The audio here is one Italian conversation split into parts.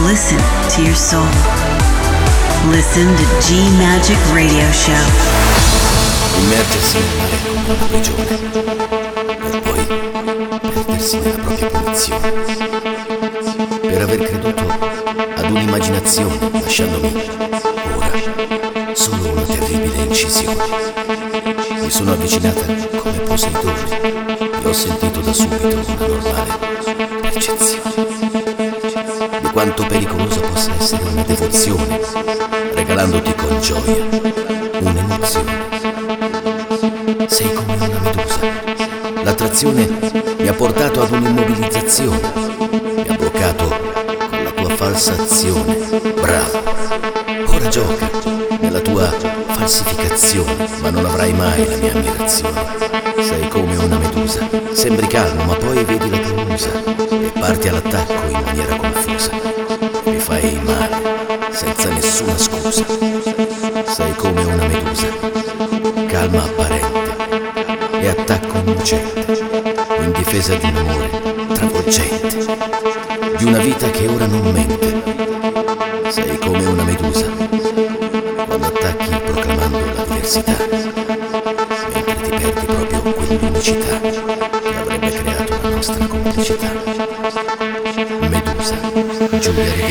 Listen to your soul. Listen to G Magic Radio Show. Immergersi nel mare come una prigione per poi perdersi nella propria punizione. Per aver creduto ad un'immaginazione lasciandomi ora solo una terribile incisione. Mi sono avvicinata come Poseidone e ho sentito da subito una normale percezione quanto pericolosa possa essere una devozione, regalandoti con gioia un'emozione. Sei come una medusa. L'attrazione mi ha portato ad un'immobilizzazione, mi ha bloccato con la tua falsa azione. Bravo, ora gioca falsificazione, ma non avrai mai la mia ammirazione. Sei come una medusa, sembri calmo, ma poi vedi la tua e parti all'attacco in maniera confusa. Mi fai male, senza nessuna scusa. Sei come una medusa, calma apparente e attacco innocente, in difesa di un amore travolgente, di una vita che ora non mente. Sei come una medusa, la diversità, mentre ti perdi proprio quell'unicità che avrebbe creato la nostra complicità. Medusa, Giulia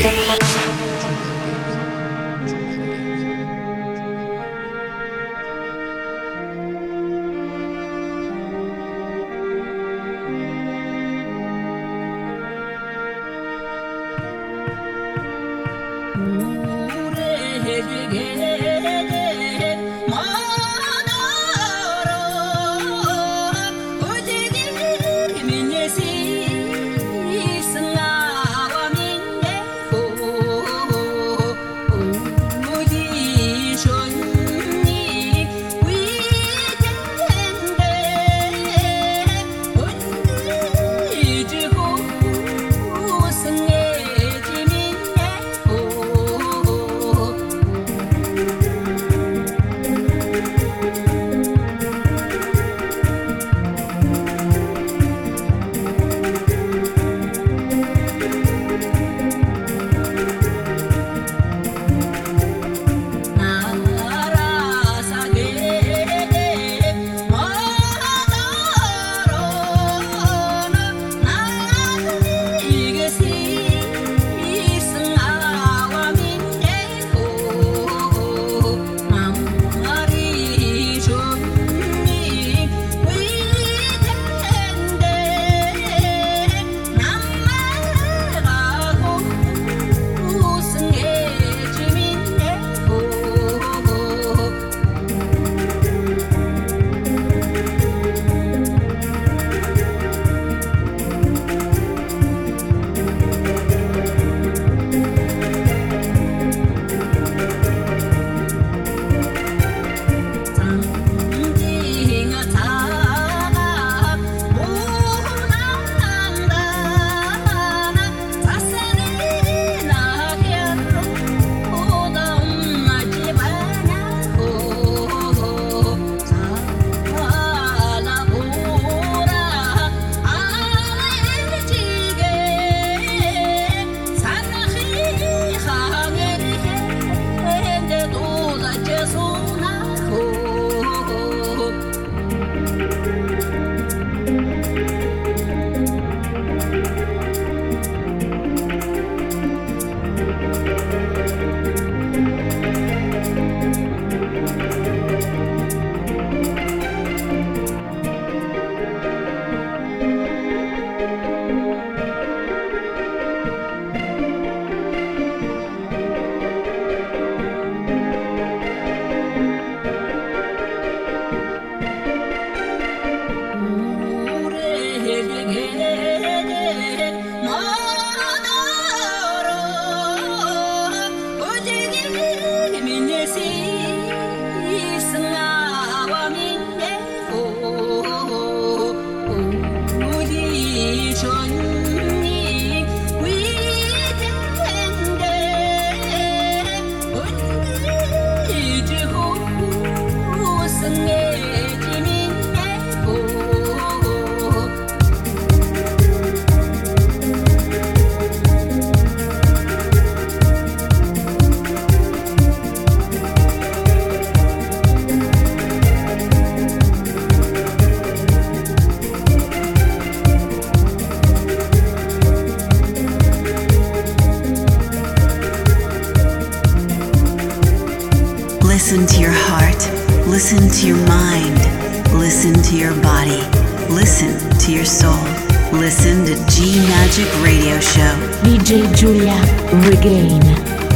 your soul. Listen to G Magic Radio Show. DJ Giulia Regain.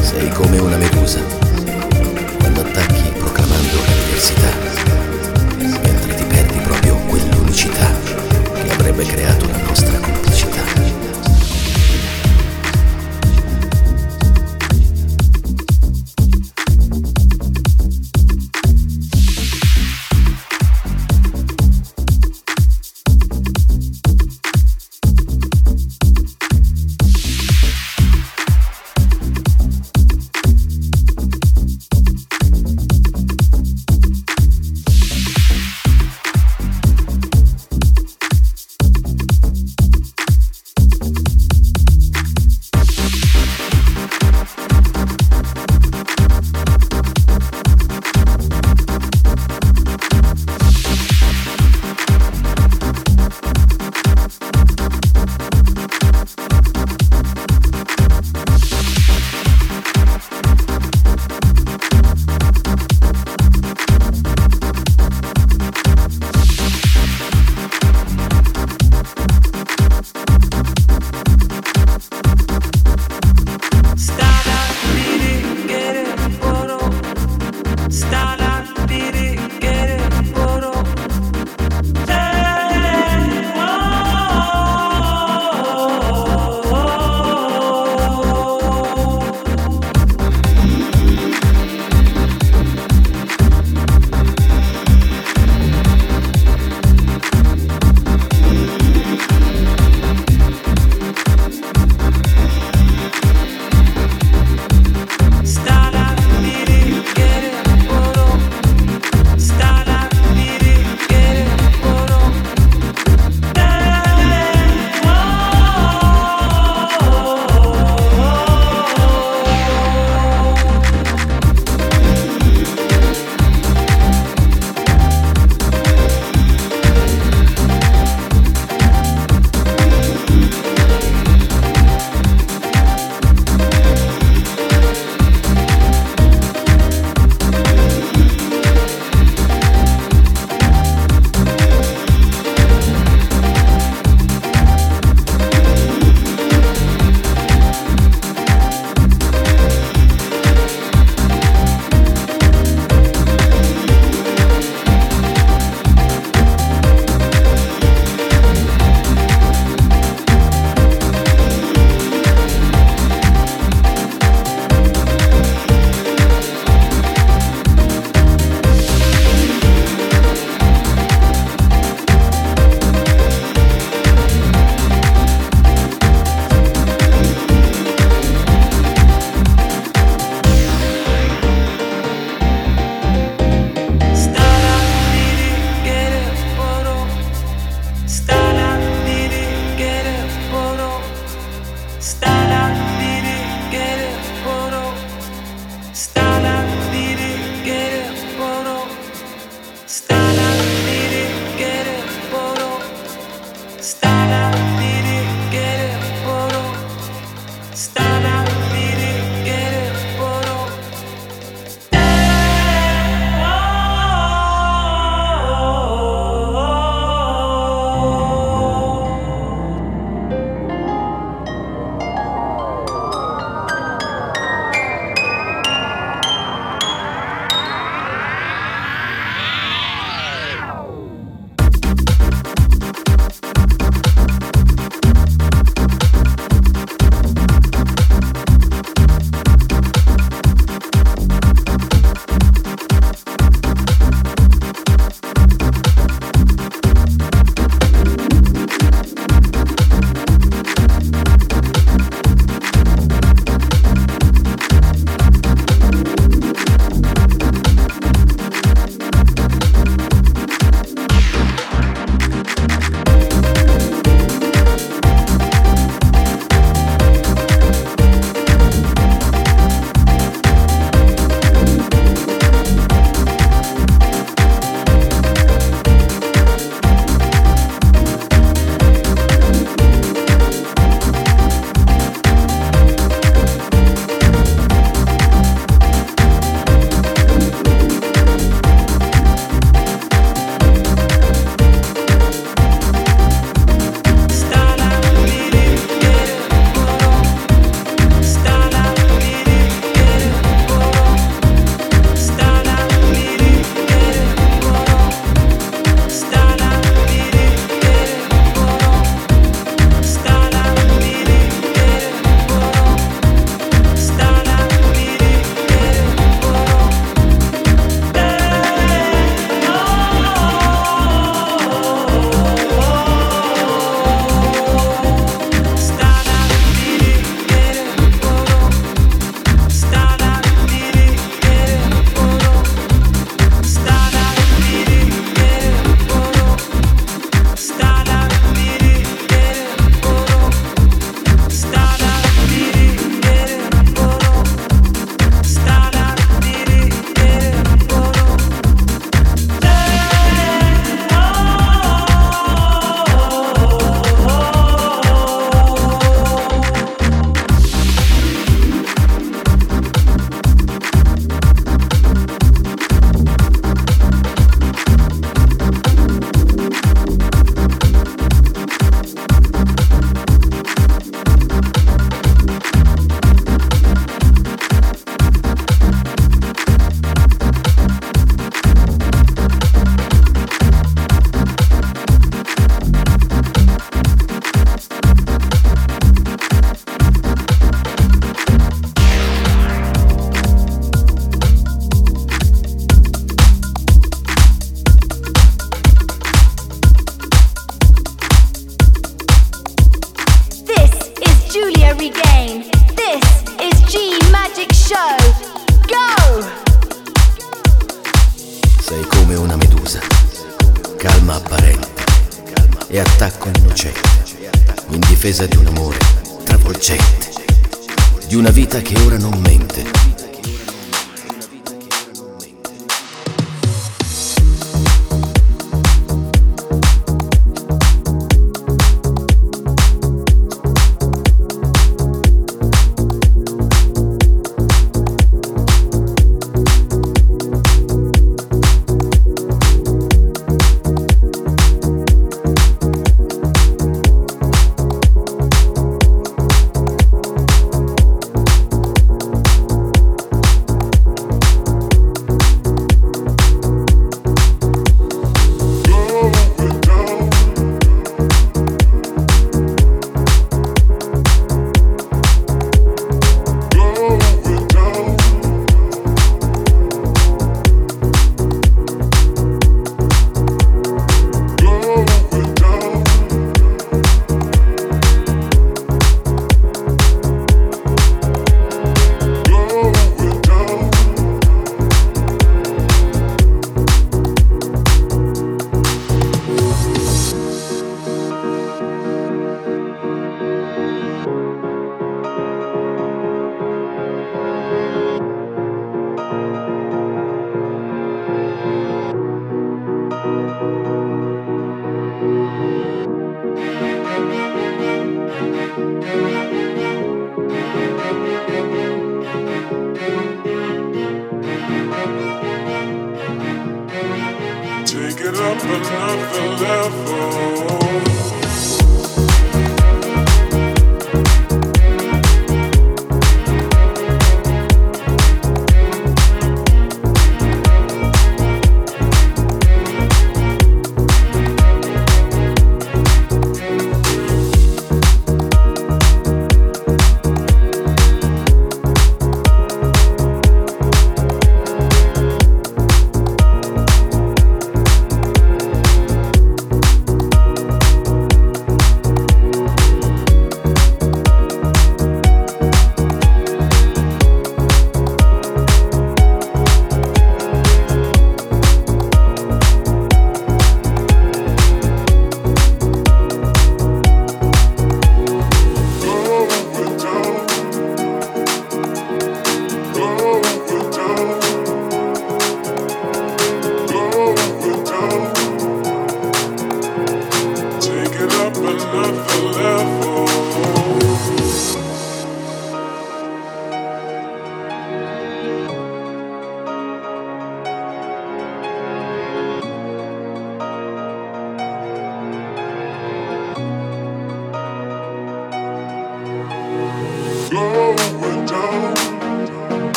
Sei come una medusa. Quando attacchi proclamando la diversità,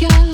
Yeah.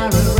parrot.